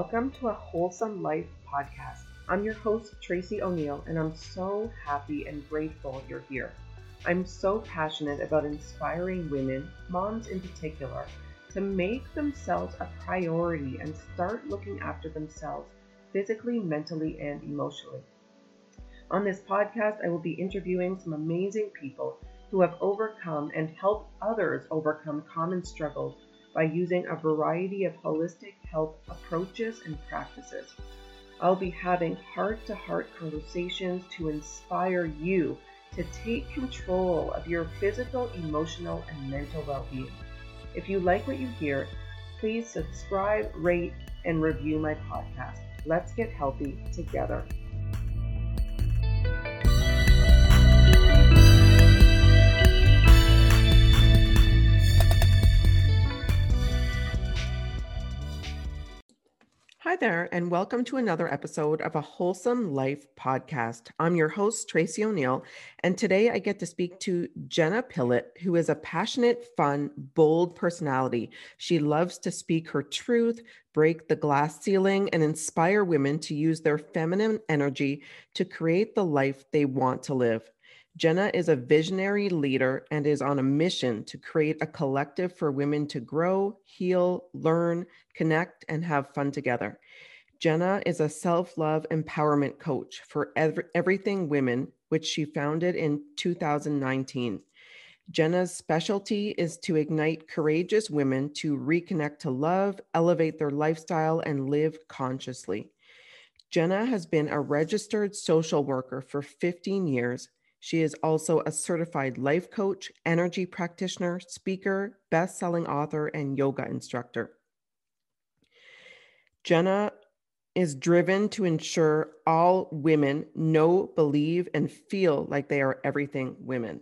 Welcome to a Wholesome Life podcast. I'm your host, Tracey O'Neill, and I'm so happy and grateful you're here. I'm so passionate about inspiring women, moms in particular, to make themselves a priority and start looking after themselves physically, mentally, and emotionally. On this podcast, I will be interviewing some amazing people who have overcome and helped others overcome common struggles by using a variety of holistic health approaches and practices. I'll be having heart to heart conversations to inspire you to take control of your physical, emotional, and mental well being. If you like what you hear, please subscribe, rate, and review my podcast. Let's get healthy together. Hi there, and welcome to another episode of a Wholesome Life podcast. I'm your host, Tracey O'Neill, and today I get to speak to Jenna Pilot, who is a passionate, fun, bold personality. She loves to speak her truth, break the glass ceiling, and inspire women to use their feminine energy to create the life they want to live. Jenna is a visionary leader and is on a mission to create a collective for women to grow, heal, learn, connect, and have fun together. Jenna is a self love empowerment coach for every, everything women, which she founded in 2019. Jenna's specialty is to ignite courageous women to reconnect to love, elevate their lifestyle, and live consciously. Jenna has been a registered social worker for 15 years she is also a certified life coach, energy practitioner, speaker, best selling author, and yoga instructor. Jenna is driven to ensure all women know, believe, and feel like they are everything women.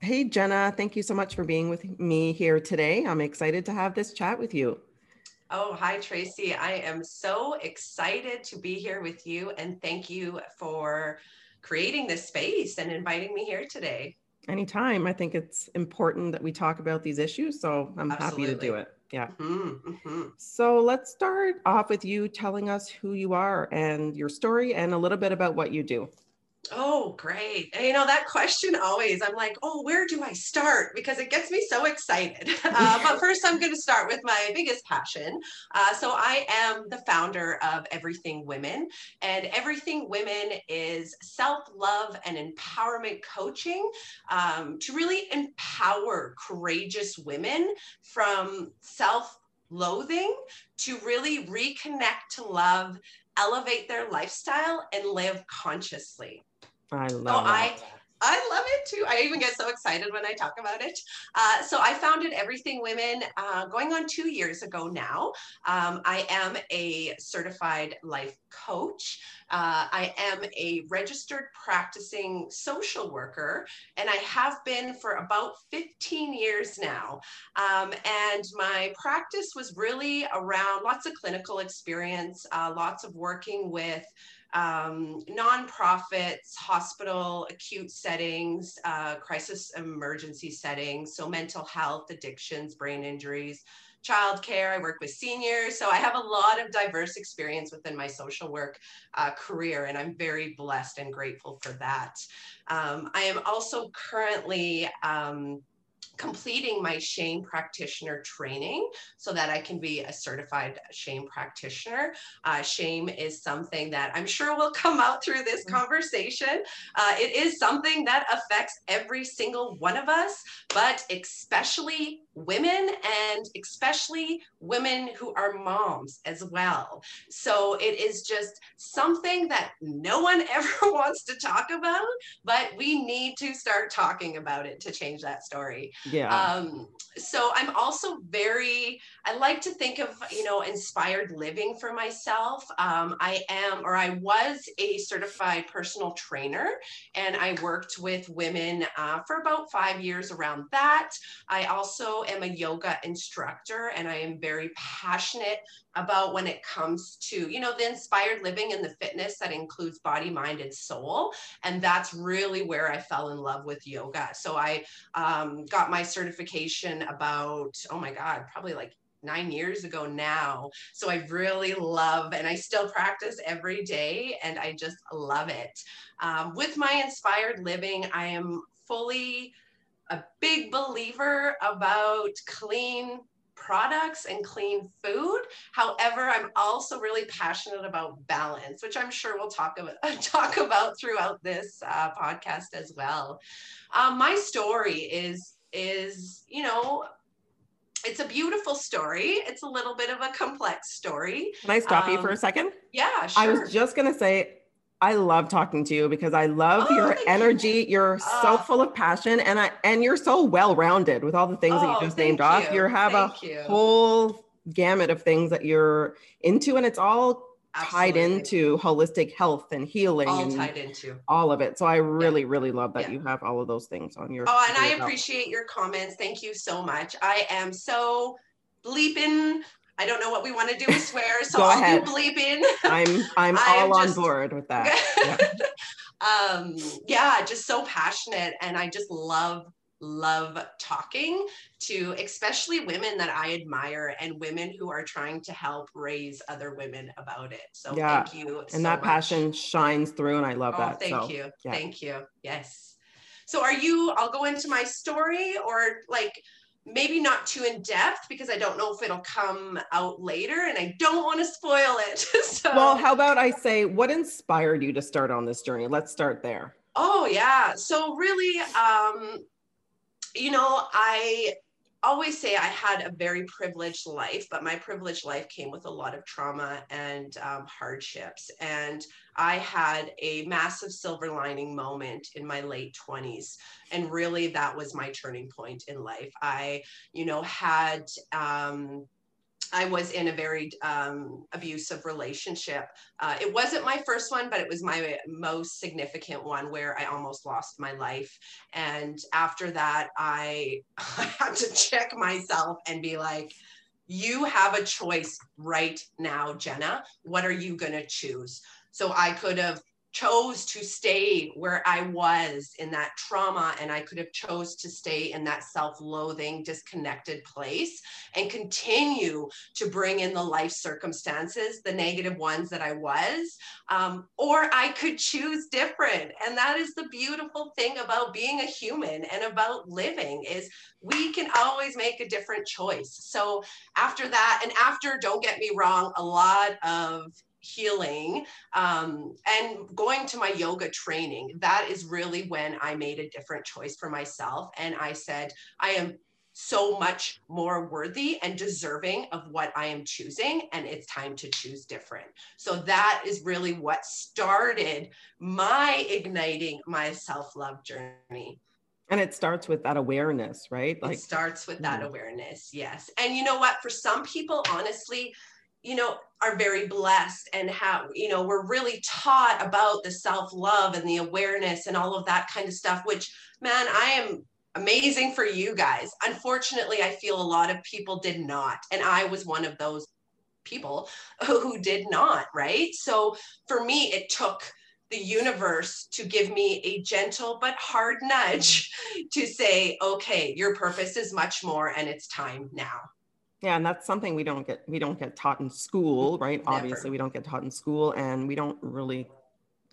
Hey, Jenna, thank you so much for being with me here today. I'm excited to have this chat with you. Oh, hi, Tracey. I am so excited to be here with you, and thank you for creating this space and inviting me here today. Anytime. I think it's important that we talk about these issues. So I'm Absolutely. happy to do it. Yeah. Mm-hmm, mm-hmm. So let's start off with you telling us who you are and your story and a little bit about what you do. Oh, great. You know, that question always, I'm like, oh, where do I start? Because it gets me so excited. Uh, but first, I'm going to start with my biggest passion. Uh, so, I am the founder of Everything Women, and Everything Women is self love and empowerment coaching um, to really empower courageous women from self loathing to really reconnect to love elevate their lifestyle and live consciously. I love so I, I love it too. I even get so excited when I talk about it. Uh, so I founded Everything Women uh, going on two years ago now. Um, I am a certified life coach. Uh, I am a registered practicing social worker, and I have been for about 15 years now. Um, and my practice was really around lots of clinical experience, uh, lots of working with um, nonprofits, hospital, acute settings, uh, crisis emergency settings, so mental health, addictions, brain injuries, childcare. I work with seniors. So I have a lot of diverse experience within my social work uh, career, and I'm very blessed and grateful for that. Um, I am also currently um, completing my shame practitioner training so that I can be a certified shame practitioner. Uh, shame is something that I'm sure will come out through this mm-hmm. conversation. Uh, it is something that affects every single one of us, but especially women and especially women who are moms as well. So it is just something that no one ever wants to talk about, but we need to start talking about it to change that story. Yeah. Um, so I'm also very, I like to think of, you know, inspired living for myself. Um, I am, or I was a certified personal trainer, and I worked with women uh, for about five years around that. I also am a yoga instructor, and I am very passionate about when it comes to you know the inspired living and the fitness that includes body mind and soul and that's really where i fell in love with yoga so i um, got my certification about oh my god probably like nine years ago now. So I really love, and I still practice every day, and I just love it. Um, with my inspired living, I am fully a big believer about clean products and clean food. However, I'm also really passionate about balance, which I'm sure we'll talk about talk about throughout this uh, podcast as well. Um, my story is is you know it's a beautiful story. It's a little bit of a complex story. Can I stop um, you for a um, second? Yeah, sure. I was just going to say, I love talking to you because I love oh, your energy. You. are so uh, full of passion and I and you're so well-rounded with all the things oh, that you oh, just named you. off. You have thank a you. whole gamut of things that you're into and it's all Absolutely. tied into holistic health and healing all and tied into all of it so i really yeah. really love that yeah. you have all of those things on your oh and i appreciate your comments thank you so much i am so bleeping I don't know what we want to do with swear, so I'll ahead. do bleeping. I'm I'm all on board with that. yeah. um, yeah, just so passionate, and I just love love talking to especially women that I admire and women who are trying to help raise other women about it. So yeah. thank you. And so that much. passion shines through, and I love oh, that. Thank so, you. Yeah. Thank you. Yes. So are you? I'll go into my story, or like maybe not too in depth because I don't know if it'll come out later and I don't want to spoil it. so Well, how about I say what inspired you to start on this journey? Let's start there. Oh yeah. So really um you know, I always say I had a very privileged life, but my privileged life came with a lot of trauma and um, hardships. And I had a massive silver lining moment in my late 20s. And really, that was my turning point in life. I, you know, had, um, I was in a very um, abusive relationship. Uh, it wasn't my first one, but it was my most significant one where I almost lost my life. And after that, I, I had to check myself and be like, you have a choice right now, Jenna. What are you going to choose? So I could have chose to stay where I was in that trauma and I could have chose to stay in that self-loathing disconnected place and continue to bring in the life circumstances the negative ones that I was um, or I could choose different. And that is the beautiful thing about being a human and about living is we can always make a different choice. So after that and after don't get me wrong a lot of healing um, and going to my yoga training that is really when i made a different choice for myself and i said i am so much more worthy and deserving of what I am choosing, and it's time to choose different. So that is really what started my igniting my self love journey. And it starts with that awareness, right? Like it starts with that awareness, yes. And you know what? For some people, honestly, you know are very blessed and have you know we're really taught about the self love and the awareness and all of that kind of stuff which man i am amazing for you guys. Unfortunately i feel a lot of people did not and i was one of those people who did not right? So for me it took the universe to give me a gentle but hard nudge to say okay your purpose is much more and it's time now yeah, and that's something we don't get we don't get taught in school, right? Never. Obviously, we don't get taught in school and we don't really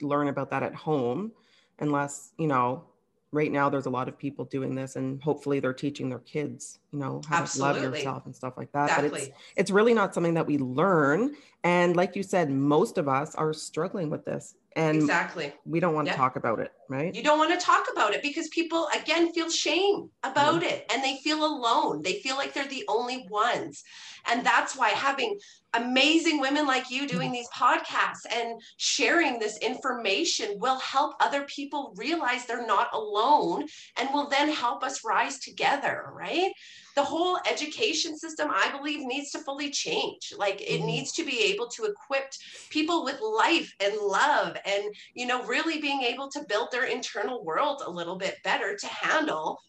learn about that at home unless, you know, right now there's a lot of people doing this and hopefully they're teaching their kids, you know, how Absolutely. to love yourself and stuff like that. Exactly. But it's it's really not something that we learn and like you said, most of us are struggling with this and exactly we don't want to talk about it right? You don't want to talk about it because people again feel shame about it and they feel alone. They feel like they're the only ones. And that's why having amazing women like you doing these podcasts and sharing this information will help other people realize they're not alone and will then help us rise together right? The whole education system i believe needs to fully change. Like it mm. needs to be able to equip people with life and love and you know really being able to build their internal world a little bit better to handle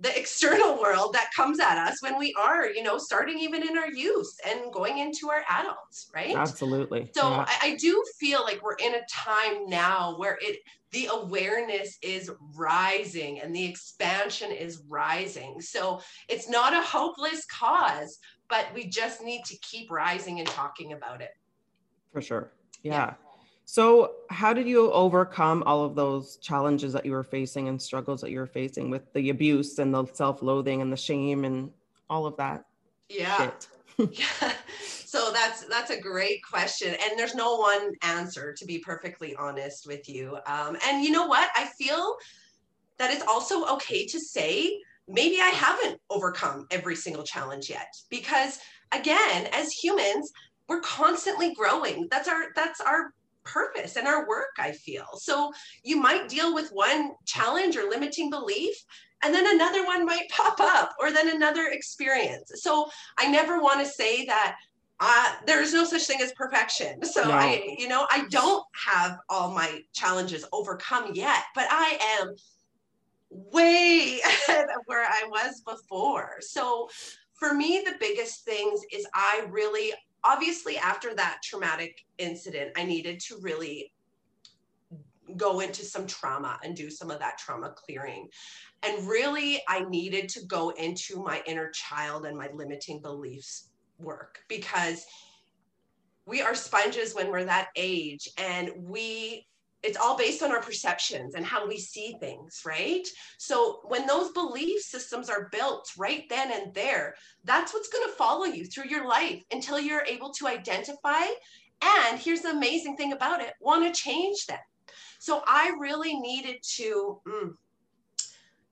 the external world that comes at us when we are, you know, starting even in our youth and going into our adults, right? Absolutely. So yeah. I, I, do feel like we're in a time now where it the awareness is rising and the expansion is rising. So it's not a hopeless cause, but we just need to keep rising and talking about it. For sure. Yeah. yeah. So, how did you overcome all of those challenges that you were facing and struggles that you were facing with the abuse and the self loathing and the shame and all of that? Yeah. yeah. So that's that's a great question, and there's no one answer to be perfectly honest with you. Um, and you know what? I feel that it's also okay to say maybe I haven't overcome every single challenge yet, because again, as humans, we're constantly growing. That's our that's our purpose and our work, I feel. So you might deal with one challenge or limiting belief, and then another one might pop up, or then another experience. So I never want to say that uh, there's no such thing as perfection. So no. I, you know, I don't have all my challenges overcome yet, but I am way ahead of where I was before. So for me, the biggest things is I really obviously after that traumatic incident, I needed to really go into some trauma and do some of that trauma clearing. And really, I needed to go into my inner child and my limiting beliefs work because we are sponges when we're that age and we it's all based on our perceptions and how we see things, right? So when those belief systems are built right then and there, that's what's going to follow you through your life until you're able to identify. And here's the amazing thing about it want to change them. So I really needed to mm,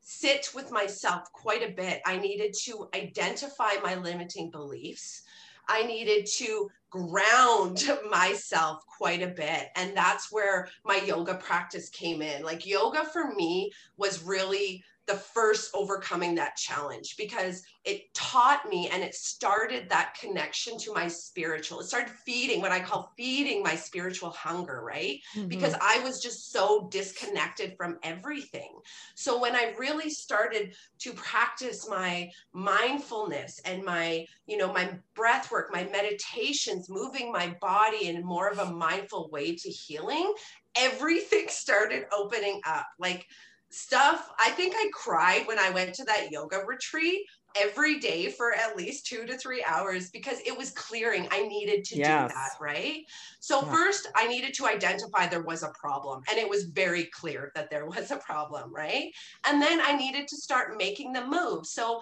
sit with myself quite a bit. I needed to identify my limiting beliefs. I needed to ground myself quite a bit. And that's where my yoga practice came in. Like, yoga for me was really the first overcoming that challenge because it taught me and it started that connection to my spiritual it started feeding what i call feeding my spiritual hunger right? Mm-hmm. because i was just so disconnected from everything. So when i really started to practice my mindfulness and my you know my breath work my meditations moving my body in more of a mindful way to healing everything started opening up. Like stuff. I think I cried when I went to that yoga retreat every day for at least two to three hours because it was clearing. I needed to yes. do that, right? So, yeah. first, I needed to identify there was a problem, and it was very clear that there was a problem, right? And then I needed to start making the move. So,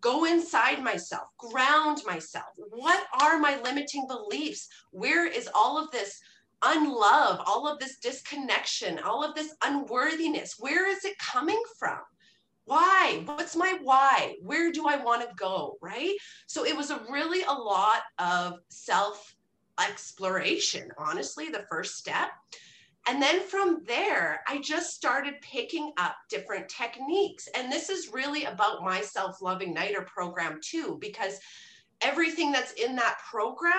go inside myself, ground myself. What are my limiting beliefs? Where is all of this? Unlove, all of this disconnection, all of this unworthiness. Where is it coming from? Why? What's my why? Where do I want to go? Right. So it was a really a lot of self exploration, honestly, the first step. And then from there, I just started picking up different techniques. And this is really about my self love Igniter program, too, because everything that's in that program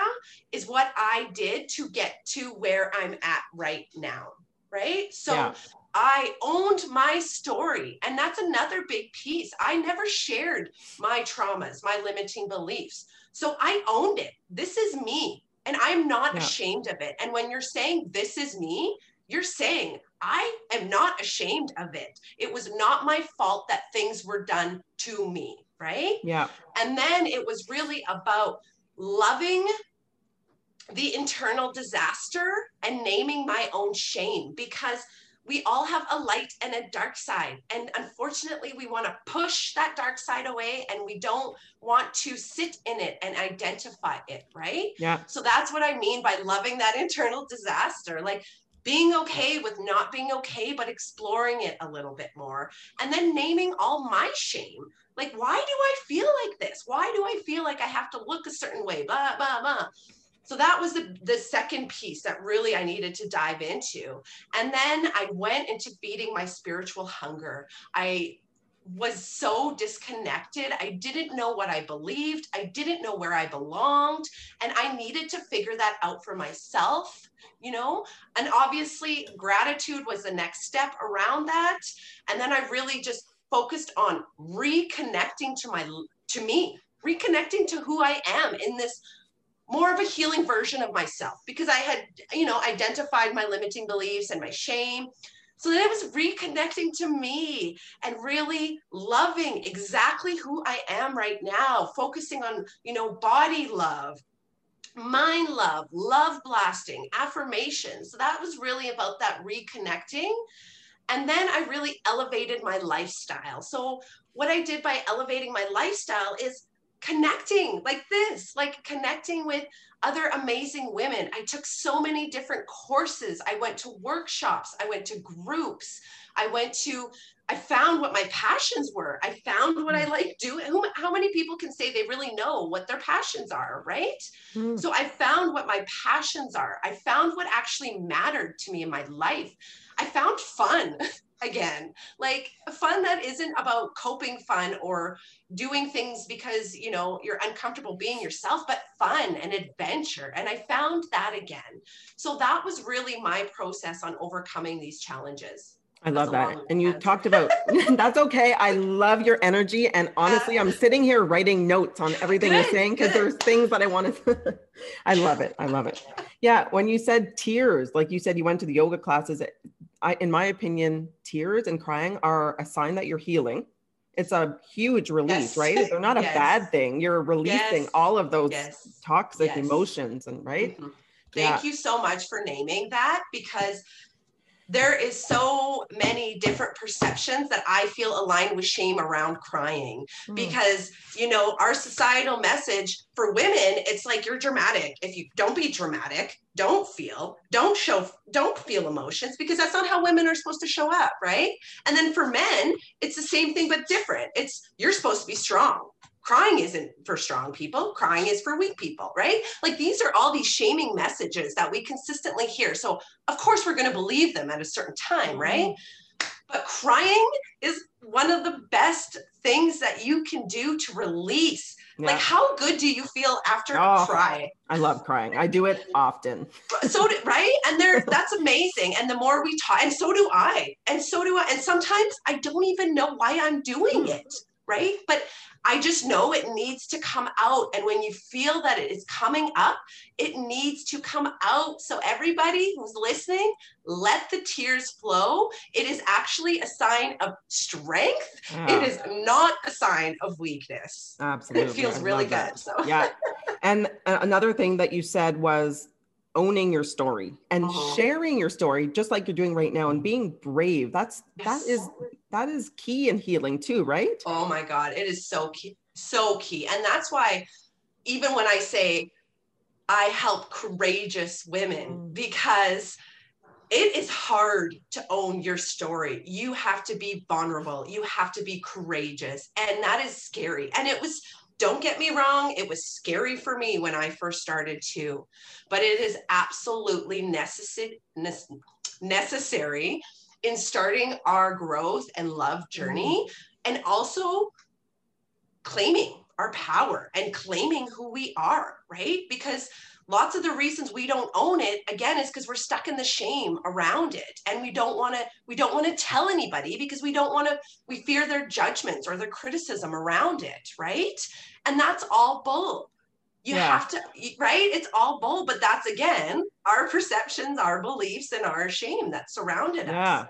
is what I did to get to where I'm at right now. Right. So yeah. I owned my story. And that's another big piece. I never shared my traumas, my limiting beliefs. So I owned it. This is me. And I'm not yeah. ashamed of it. And when you're saying, this is me, you're saying, I am not ashamed of it. It was not my fault that things were done to me right? Yeah. And then it was really about loving the internal disaster and naming my own shame because we all have a light and a dark side. And unfortunately, we want to push that dark side away and we don't want to sit in it and identify it, right? Yeah. So that's what I mean by loving that internal disaster. Like being okay with not being okay, but exploring it a little bit more. And then naming all my shame. Like, why do I feel like this? Why do I feel like I have to look a certain way? Blah, blah, blah. So that was the, the second piece that really I needed to dive into. And then I went into feeding my spiritual hunger. I was so disconnected. I didn't know what I believed. I didn't know where I belonged. And I needed to figure that out for myself, you know? And obviously, gratitude was the next step around that. And then I really just focused on reconnecting to my to me reconnecting to who i am in this more of a healing version of myself because i had you know identified my limiting beliefs and my shame So then it was reconnecting to me and really loving exactly who I am right now, focusing on, you know, body love, mind love, love blasting, affirmations. So that was really about that reconnecting. And then I really elevated my lifestyle. So, what I did by elevating my lifestyle is connecting like this, like connecting with other amazing women. I took so many different courses. I went to workshops, I went to groups, I went to I found what my passions were. I found what I mm. like doing. How many people can say they really know what their passions are, right? Mm. So I found what my passions are. I found what actually mattered to me in my life. I found fun again, like fun that isn't about coping fun or doing things because, you know, you're uncomfortable being yourself, but fun and adventure. And I found that again. So that was really my process on overcoming these challenges. I love that. And you talked about that's okay. I love your energy. And honestly, I'm sitting here writing notes on everything you're saying because there's things that I want to. I love it. I love it. Yeah. When you said tears, like you said, you went to the yoga classes. I, in my opinion, tears and crying are a sign that you're healing. It's a huge release, yes. right? They're not a bad thing. You're releasing yes. all of those toxic emotions, and right. Mm-hmm. Thank yeah. you so much for naming that because there is so many different perceptions that I feel aligned with shame around crying mm. because you know our societal message for women it's like you're dramatic. If you don't be dramatic. Don't feel don't show don't feel emotions because that's not how women are supposed to show up right? And then for men it's the same thing but different. It's you're supposed to be strong crying isn't for strong people crying is for weak people right? Like these are all these shaming messages that we consistently hear. So of course we're going to believe them at a certain time right? Mm-hmm. but crying is one of the best things that you can do to release. Yeah. like how good do you feel after oh, a cry i love crying. I do it often. So do, right? And there that's amazing. And the more we talk and so do i. And so do i. And sometimes i don't even know why i'm doing mm. it right but I just know it needs to come out. And when you feel that it is coming up, it needs to come out. So, everybody who's listening, let the tears flow. It is actually a sign of strength. Yeah. It is not a sign of weakness. Absolutely. It feels I really good. So, yeah. And another thing that you said was owning your story and uh-huh. sharing your story just like you're doing right now and being brave that's yes. that is that is key in healing too right oh my god it is so key so key and that's why even when i say i help courageous women mm. because it is hard to own your story. You have to be vulnerable. You have to be courageous. And that is scary. And it was don't get me wrong, it was scary for me when I first started too, but it is absolutely necessary necessary in starting our growth and love journey mm-hmm. and also claiming our power and claiming who we are, right? Because lots of the reasons we don't own it again is because we're stuck in the shame around it. And we don't want to we don't want to tell anybody because we don't want to we fear their judgments or their criticism around it right? And that's all bull. You yeah. have to right? It's all bull but that's again our perceptions our beliefs and our shame that surrounded yeah. us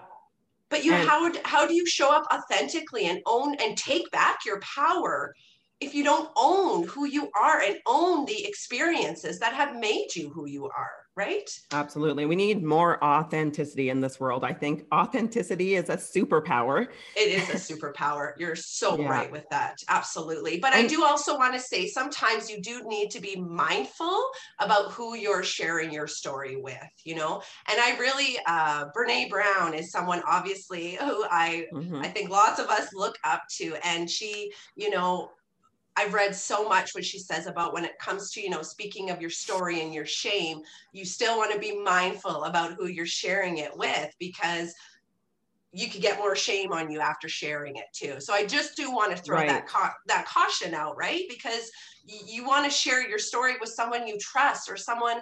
but you and, how how do you show up authentically and own and take back your power if you don't own who you are and own the experiences that have made you who you are, right? Absolutely. We need more authenticity in this world. I think authenticity is a superpower. It is a superpower. You're so yeah. right with that. Absolutely. But and, I do also want to say sometimes you do need to be mindful about who you're sharing your story with, you know? And I really, uh, Brene Brown is someone obviously who I, mm-hmm. I think lots of us look up to. And she, you know, I've read so much what she says about when it comes to, you know, speaking of your story and your shame, you still want to be mindful about who you're sharing it with because you could get more shame on you after sharing it too. So I just do want to throw right. that ca- that caution out, right? Because y- you want to share your story with someone you trust or someone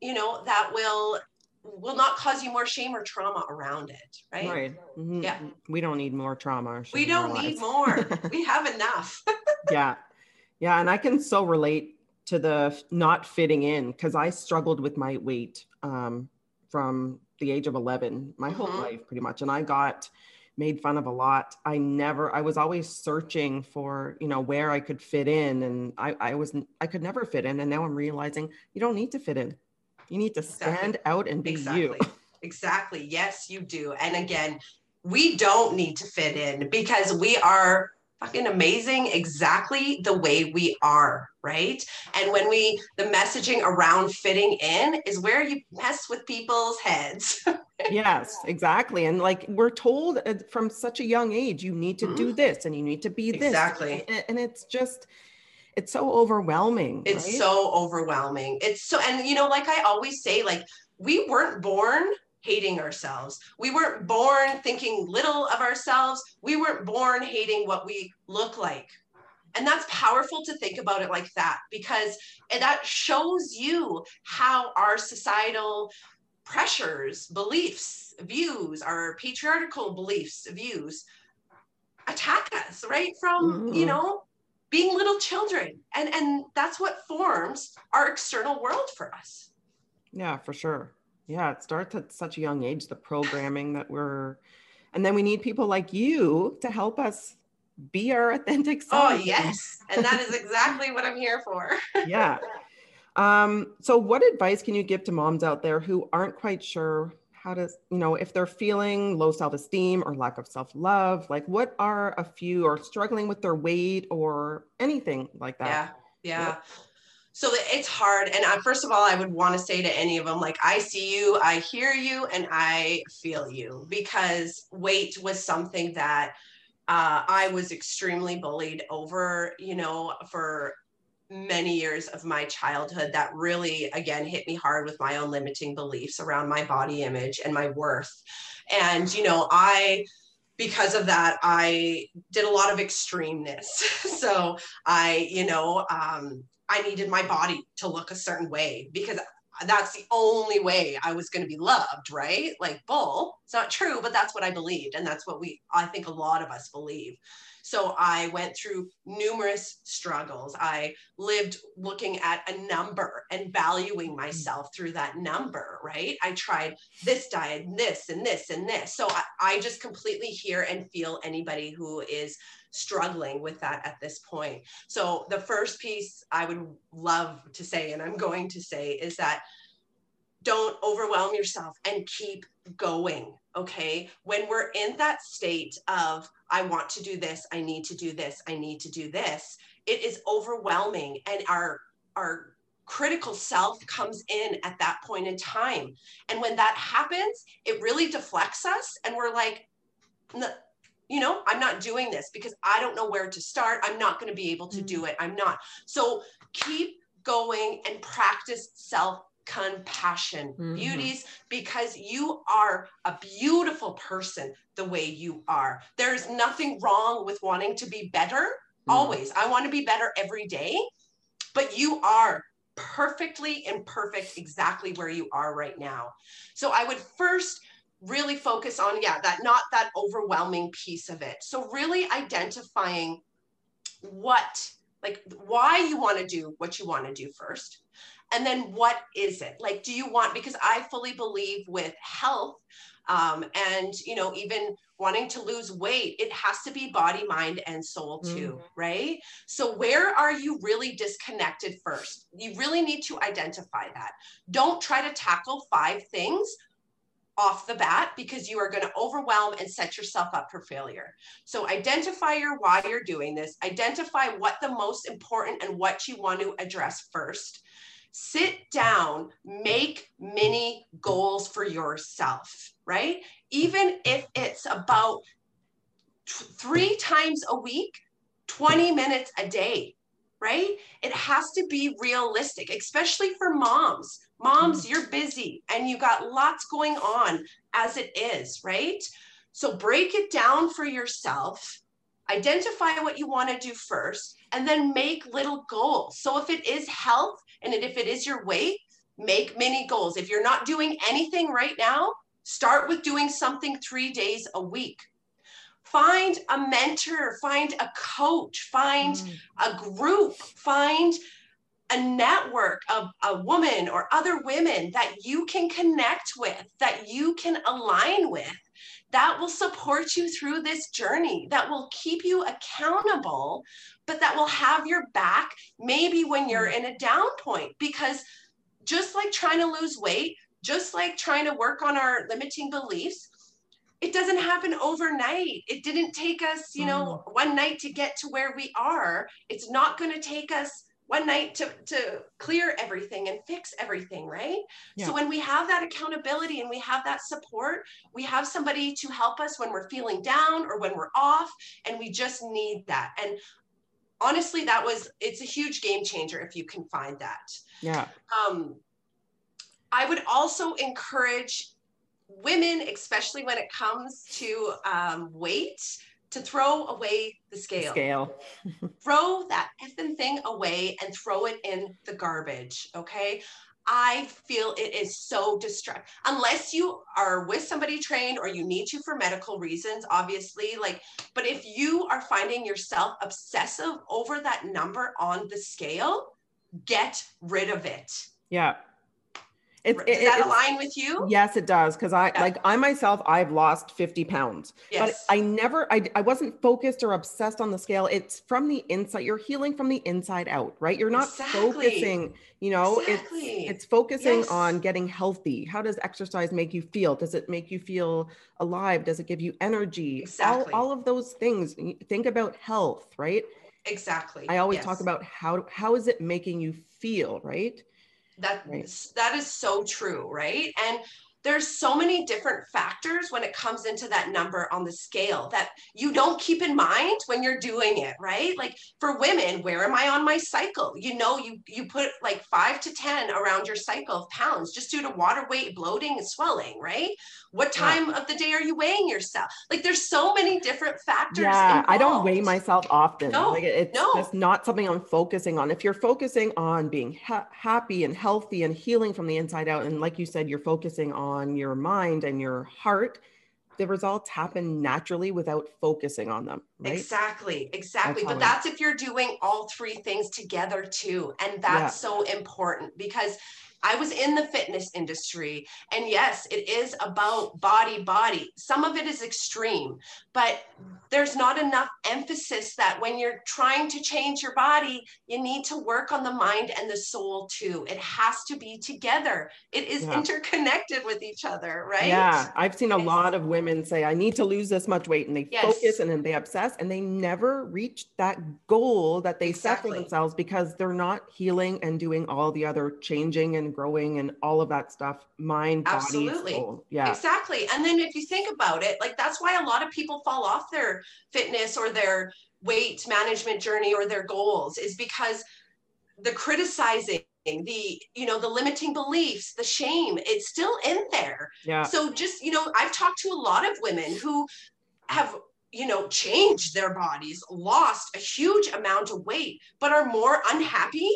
you know that will will not cause you more shame or trauma around it, right? Right. Mm-hmm. Yeah. We don't need more trauma. We don't need more. we have enough. yeah. Yeah. And I can so relate to the not fitting in because I struggled with my weight um, from the age of 11 my Mhm. whole life pretty much and i got made fun of a lot i never i was always searching for you know where i could fit in and i i was i could never fit in and now i'm realizing you don't need to fit in you need to Exactly. stand out and be exactly you. Exactly. Yes you do. And again we don't need to fit in because we are fucking amazing exactly the way we are right? And when we the messaging around fitting in is where you mess with people's heads. Yes exactly. And like we're told uh, from such a young age you need to do this and you need to be this. Mm-hmm. Exactly. and it's just it's so overwhelming it's right? so overwhelming it's so and you know like i always say like we weren't born hating ourselves we weren't born thinking little of ourselves we weren't born hating what we look like and that's powerful to think about it like that because and that shows you how our societal pressures beliefs views our patriarchal beliefs views attack us right from you Mhm. know being little children and and that's what forms our external world for us Yeah, for sure. Yeah, it starts at such a young age, the programming that we're, and then we need people like you to help us be our authentic oh selves. yes and that is exactly what i'm here for Yeah. Um, so what advice can you give to moms out there who aren't quite sure how does you know, if they're feeling low self-esteem or lack of self-love, like what are a few or struggling with their weight or anything like that? yeah yeah so it's hard and I, first of all i would want to say to any of them like i see you i hear you and i feel you because weight was something that uh, i was extremely bullied over you know for many years of my childhood that really again hit me hard with my own limiting beliefs around my body image and my worth. And you know i because of that i did a lot of extremeness. So i you know um, i needed my body to look a certain way because that's the only way i was going to be loved right? Like bull it's not true but that's what i believed and that's what we i think a lot of us believe. So i went through numerous struggles. I lived looking at a number and valuing mm. myself through that number right? I tried this diet and this and this and this. So I, I just completely hear and feel anybody who is struggling with that at this point. So the first piece i would love to say and i'm going to say is that don't overwhelm yourself and keep going okay? When we're in that state of i want to do this i need to do this i need to do this it is overwhelming and our our critical self comes in at that point in time. And when that happens it really deflects us and we're like "N- you know i'm not doing this because i don't know where to start. I'm not going to be able to do it. I'm not. So keep going and practice self compassion Mhm. beauties because you are a beautiful person the way you are. There's nothing wrong with wanting to be better Mm. always. I want to be better every day but you are perfectly imperfect exactly where you are right now. So i would first really focus on yeah that not that overwhelming piece of it. So really identifying what like why you want to do what you want to do first and then what is it? Like do you want because i fully believe with health um, and you know even wanting to lose weight it has to be body mind and soul too right? So where are you really disconnected first? You really need to identify that. Don't try to tackle five things off the bat because you are going to overwhelm and set yourself up for failure. So identify your why you're doing this, identify what the most important and what you want to address first. Sit down, make mini goals for yourself, right? Even if it's about t- 3 times a week, 20 minutes a day, right? It has to be realistic, especially for moms. Mm-hmm. Moms, you're busy and you got lots going on as it is, right? So break it down for yourself, identify what you want to do first, and then make little goals. So if it is health and if it is your weight, make mini goals. If you're not doing anything right now, start with doing something three days a week. Find a mentor, find a coach, find Mm. a group, find a network of a woman or other women that you can connect with, that you can align with, that will support you through this journey, that will keep you accountable, but that will have your back maybe when you're in a down point. Because just like trying to lose weight, just like trying to work on our limiting beliefs, it doesn't happen overnight. It didn't take us, you know, mm. one night to get to where we are. It's not going to take us one night to, to clear everything and fix everything, right? Yeah. So when we have that accountability and we have that support, we have somebody to help us when we're feeling down or when we're off, and we just need that. And honestly, that was it's a huge game changer if you can find that. Yeah. Um, I would also encourage women, especially when it comes to um, weight, to throw away the scale. Scale. throw that effing thing away and throw it in the garbage. Okay. I feel it is so destructive. Unless you are with somebody trained or you need to for medical reasons, obviously. Like, but if you are finding yourself obsessive over that number on the scale, get rid of it. Yeah. It, does it, that align with you? Yes, it does. Because I yeah. like I myself, I've lost 50 pounds. Yes. But I never, I, I wasn't focused or obsessed on the scale. It's from the inside. You're healing from the inside out, right? You're not exactly. focusing, you know, exactly. it's it's focusing yes. on getting healthy. How does exercise make you feel? Does it make you feel alive? Does it give you energy? Exactly. All, all of those things. Think about health, right? Exactly. I always yes. talk about how how is it making you feel, right? That right. that is so true, right? And there's so many different factors when it comes into that number on the scale that you don't keep in mind when you're doing it right like for women where am i on my cycle you know you you put like 5 to 10 around your cycle of pounds just due to water weight bloating and swelling right what time yeah. of the day are you weighing yourself like there's so many different factors yeah involved. i don't weigh myself often no, like it's no. just not something i'm focusing on if you're focusing on being ha- happy and healthy and healing from the inside out and like you said you're focusing on on your mind and your heart, the results happen naturally without focusing on them. Right? Exactly, exactly. That's but that's if you're doing all three things together too. And that's yeah. so important because I was in the fitness industry. And yes, it is about body, body. Some of it is extreme, but there's not enough emphasis that when you're trying to change your body, you need to work on the mind and the soul too. It has to be together, it is yeah. interconnected with each other, right? Yeah. I've seen a lot of women say, I need to lose this much weight. And they yes. focus and then they obsess and they never reach that goal that they exactly. set for themselves because they're not healing and doing all the other changing and growing and all of that stuff mind absolutely. body, soul. yeah. Exactly. And then if you think about it like that's why a lot of people fall off their fitness or their weight management journey or their goals is because the criticizing the you know the limiting beliefs the shame it's still in there. Yeah. So just you know i've talked to a lot of women who have you know changed their bodies lost a huge amount of weight but are more unhappy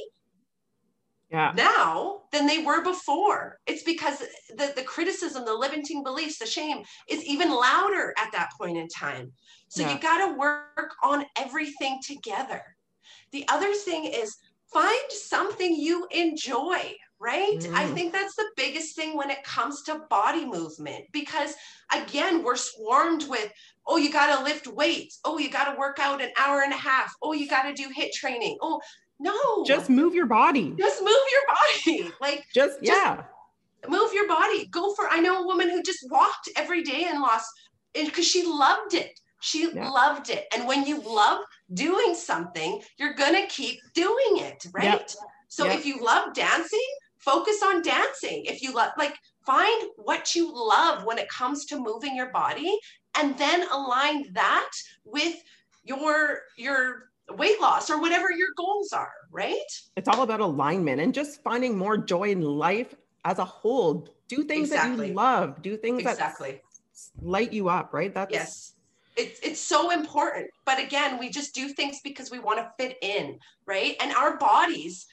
yeah. now than they were before. It's because the, the criticism, the limiting beliefs, the shame is even louder at that point in time. So yeah. you got to work on everything together. The other thing is find something you enjoy, right? Mm. I think that's the biggest thing when it comes to body movement because again, we're swarmed with, oh, you got to lift weights. Oh, you got to work out an hour and a half. Oh, you got to do HIIT training. Oh, no. Just move your body. Just move your body. Like just, yeah. move your body. Go for I know a woman who just walked every day and lost because she loved it. She yeah. loved it. And when you love doing something, you're gonna keep doing it, right? Yep. So yep. if you love dancing, focus on dancing. If you love like find what you love when it comes to moving your body and then align that with your your weight loss or whatever your goals are, right? It's all about alignment and just finding more joy in life as a whole. Do things exactly. that you love. Do things exactly. that light you up, right? That's yes. It's, it's so important. But again, we just do things because we want to fit in, right? And our bodies,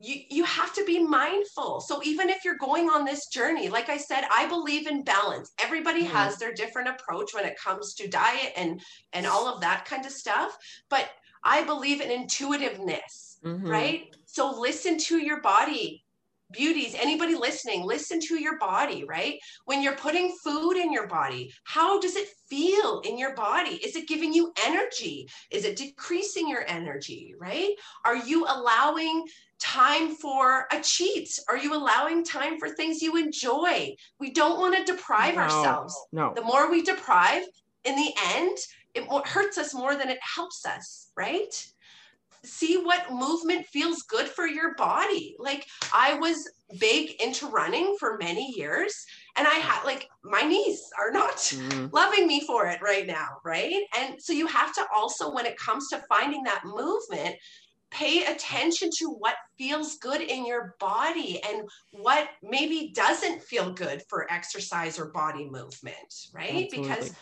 you, you have to be mindful. So even if you're going on this journey, like I said, I believe in balance. Everybody mm-hmm. has their different approach when it comes to diet and and all of that kind of stuff. But I believe in intuitiveness, mm-hmm. right? So listen to your body beauties anybody listening listen to your body right? When you're putting food in your body how does it feel in your body? Is it giving you energy? Is it decreasing your energy right? Are you allowing time for a cheat? Are you allowing time for things you enjoy? We don't want to deprive No, ourselves. No. the more we deprive in the end it hurts us more than it helps us right? See what movement feels good for your body. Like i was big into running for many years and i had like my knees are not Mm, loving me for it right now right? And so you have to also when it comes to finding that movement pay attention to what feels good in your body and what maybe doesn't feel good for exercise or body movement right? Because absolutely.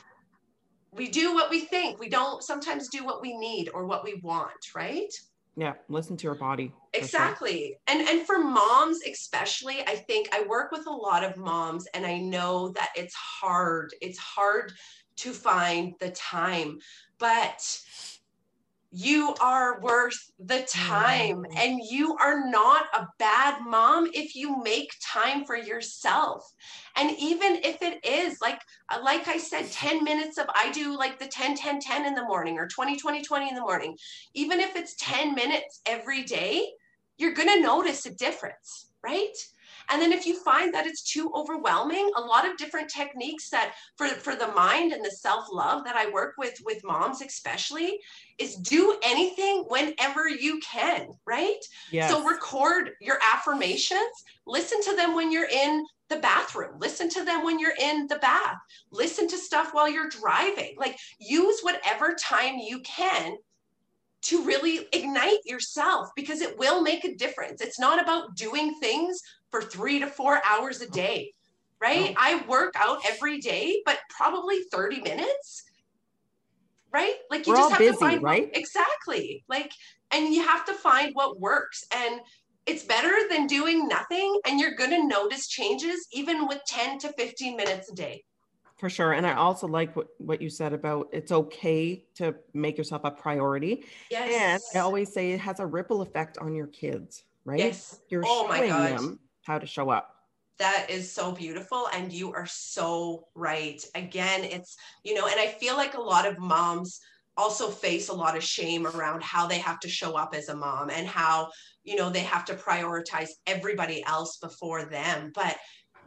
We do what we think we don't sometimes do what we need or what we want right Yeah. Listen to your body. exactly and and for moms especially i think i work with a lot of moms and i know that it's hard it's hard to find the time but you are worth the time and you are not a bad mom if you make time for yourself. And even if it is like uh, like i said 10 minutes of i do like the 10 10 10 in the morning or 20 20 20 in the morning. Even if it's 10 minutes every day you're going to notice a difference right and then if you find that it's too overwhelming a lot of different techniques that for for the mind and the self love that i work with with moms especially is do anything whenever you can right? Yes. so record your affirmations. Listen to them when you're in the bathroom. Listen to them when you're in the bath. Listen to stuff while you're driving. Like use whatever time you can to really ignite yourself because it will make a difference. It's not about doing things for 3 to 4 hours a day right No. i work out every day but probably 30 minutes right like you We're just have busy, to find what- right? exactly like and you have to find what works and it's better than doing nothing and you're going to notice changes even with 10 to 15 minutes a day For sure. And I also like what, what you said about it's okay to make yourself a priority. And yes I always say it has a ripple effect on your kids, right? yes You're Oh my showing them how to show up. that is so beautiful and you are so right. Again it's you know and i feel like a lot of moms also face a lot of shame around how they have to show up as a mom and how you know they have to prioritize everybody else before them. But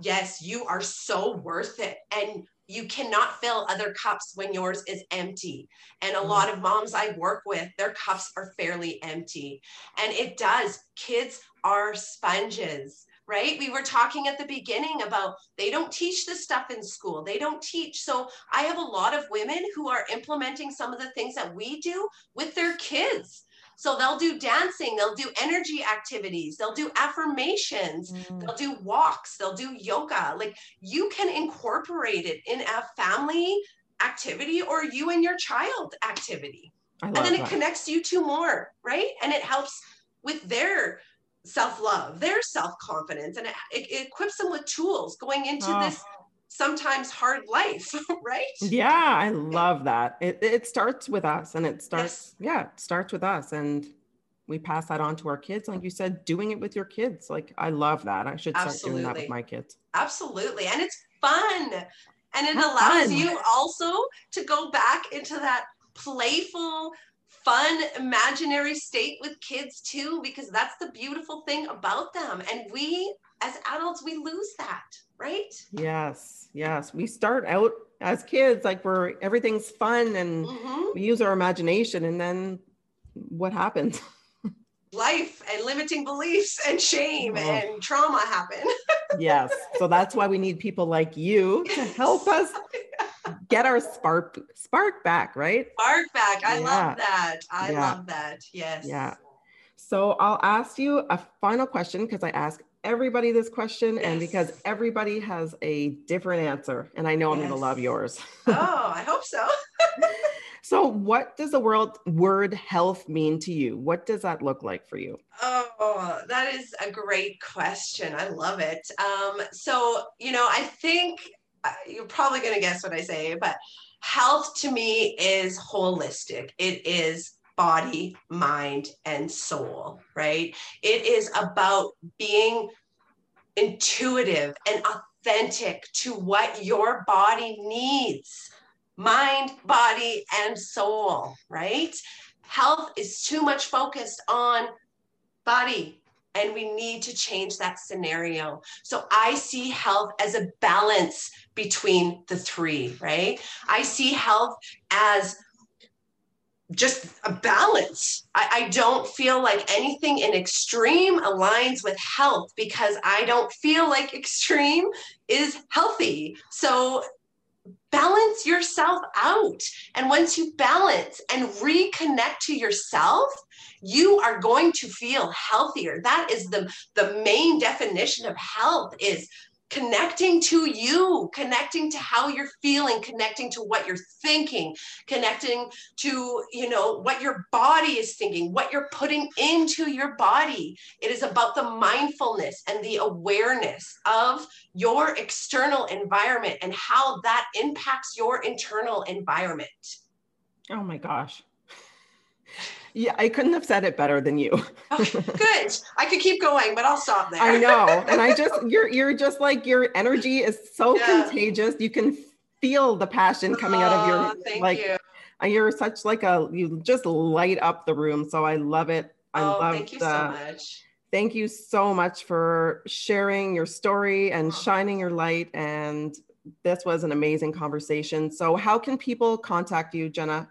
yes you are so worth it and you cannot fill other cups when yours is empty. And a mm-hmm. lot of moms i work with their cups are fairly empty. And it does. Kids are sponges right? We were talking at the beginning about they don't teach this stuff in school. They don't teach. So I have a lot of women who are implementing some of the things that we do with their kids. So they'll do dancing, they'll do energy activities, they'll do affirmations, they'll do walks, they'll do yoga. Like you can incorporate it in a family activity or you and your child activity. And then it connects you two more, right? And it helps with their self love, their self confidence, and it, it equips them with tools going into Oh. this sometimes hard life, right? Yeah, I love that. It it starts with us and it starts, yeah, it starts with us and we pass that on to our kids. Like you said, doing it with your kids. Like I love that. I should start doing that with my kids. Absolutely. And it's fun. And it allows fun. you also to go back into that playful, fun, imaginary state with kids too, because that's the beautiful thing about them. And we, as adults, we lose that, right? Yes, yes. We start out as kids like we're everything's fun and Mhm. we use our imagination and then what happens? Life and limiting beliefs and shame Oh. and trauma happen. yes. So that's why we need people like you to help us get our spark spark back, right? Spark back. I Yeah. love that. I Yeah. love that. Yes. Yeah. So I'll ask you a final question because I ask everybody this question and because everybody has a different answer and I know I'm going to love yours. Oh, I hope so. So what does the world word health mean to you? What does that look like for you? Oh, that is a great question. I love it. Um, so, you know, I think you're probably going to guess what I say, but health to me is holistic. It is body, mind, and soul, right? It is about being intuitive and authentic to what your body needs mind, body, and soul, right? Health is too much focused on body, and we need to change that scenario. So I see health as a balance between the three, right? I see health as just a balance. I, I, don't feel like anything in extreme aligns with health because I don't feel like extreme is healthy. So balance yourself out. And once you balance and reconnect to yourself, you are going to feel healthier. That is the, the main definition of health is connecting to you, connecting to how you're feeling, connecting to what you're thinking, connecting to, you know, what your body is thinking, what you're putting into your body. It is about the mindfulness and the awareness of your external environment and how that impacts your internal environment. Oh my gosh. Yeah, I couldn't have said it better than you. okay, good. I could keep going, but I'll stop there. I know. And I just you're you're just like your energy is so yeah. contagious. You can feel the passion coming oh, out of your thank like you. Uh, you're such like a you just light up the room. So I love it. I oh, love thank you the, so much. Thank you so much for sharing your story and shining your light. And this was an amazing conversation. So, how can people contact you, Jenna?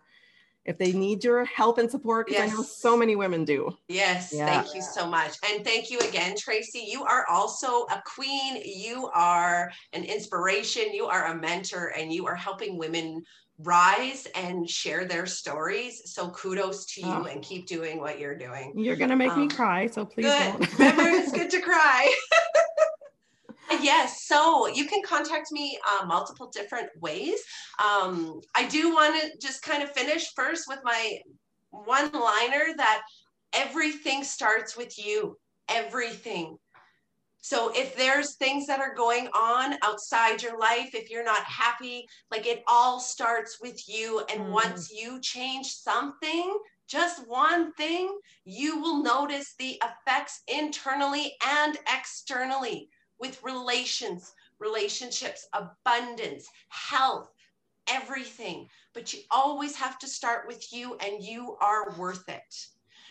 If they need your help and support because yes. I know so many women do. Yes, yeah. thank you so much. And thank you again, Tracey. You are also a queen. You are an inspiration. You are a mentor and you are helping women rise and share their stories. So kudos to you oh. and keep doing what you're doing. You're going to make um, me cry. So please good. don't. Remember, it's good to cry. Yes, so you can contact me uh, multiple different ways. Um, I do want to just kind of finish first with my one liner that everything starts with you. Everything. So if there's things that are going on outside your life, if you're not happy, like it all starts with you. And mm. once you change something, just one thing, you will notice the effects internally and externally with relations, relationships, abundance, health, everything. But you always have to start with you, and you are worth it.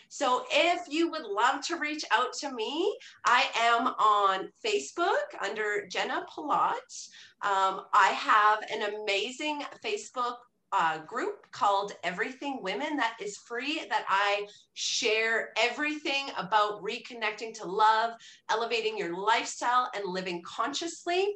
So if you would love to reach out to me, I am on Facebook under Jenna Pilot. Um, I have an amazing Facebook uh, group called Everything Women that is free, that I share everything about reconnecting to love, elevating your lifestyle, and living consciously.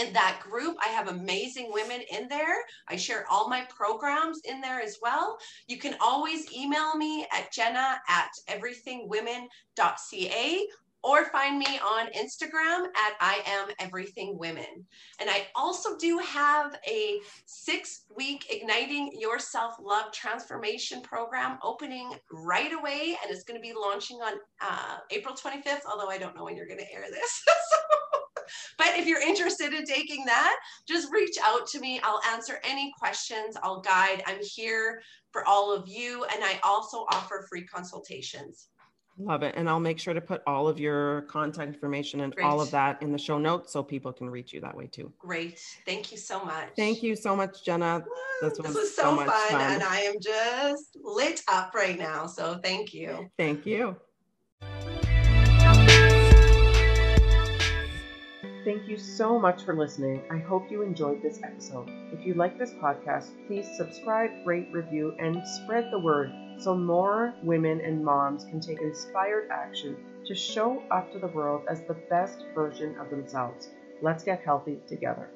In that group, I have amazing women in there. I share all my programs in there as well. You can always email me at jenna at everythingwomen.ca or find me on Instagram at I am everything women. And I also do have a six week igniting your self love transformation program opening right away. And it's going to be launching on uh, April 25th, although I don't know when you're going to air this. but if you're interested in taking that, just reach out to me. I'll answer any questions, I'll guide. I'm here for all of you. And I also offer free consultations. Love it. And I'll make sure to put all of your contact information and Great. all of that in the show notes so people can reach you that way too. Great. Thank you so much. Thank you so much, Jenna. This was, this was so, so fun, fun, and I am just lit up right now. So thank you. Thank you. Thank you so much for listening. I hope you enjoyed this episode. If you like this podcast, please subscribe, rate, review, and spread the word so more women and moms can take inspired action to show up to the world as the best version of themselves. Let's get healthy together.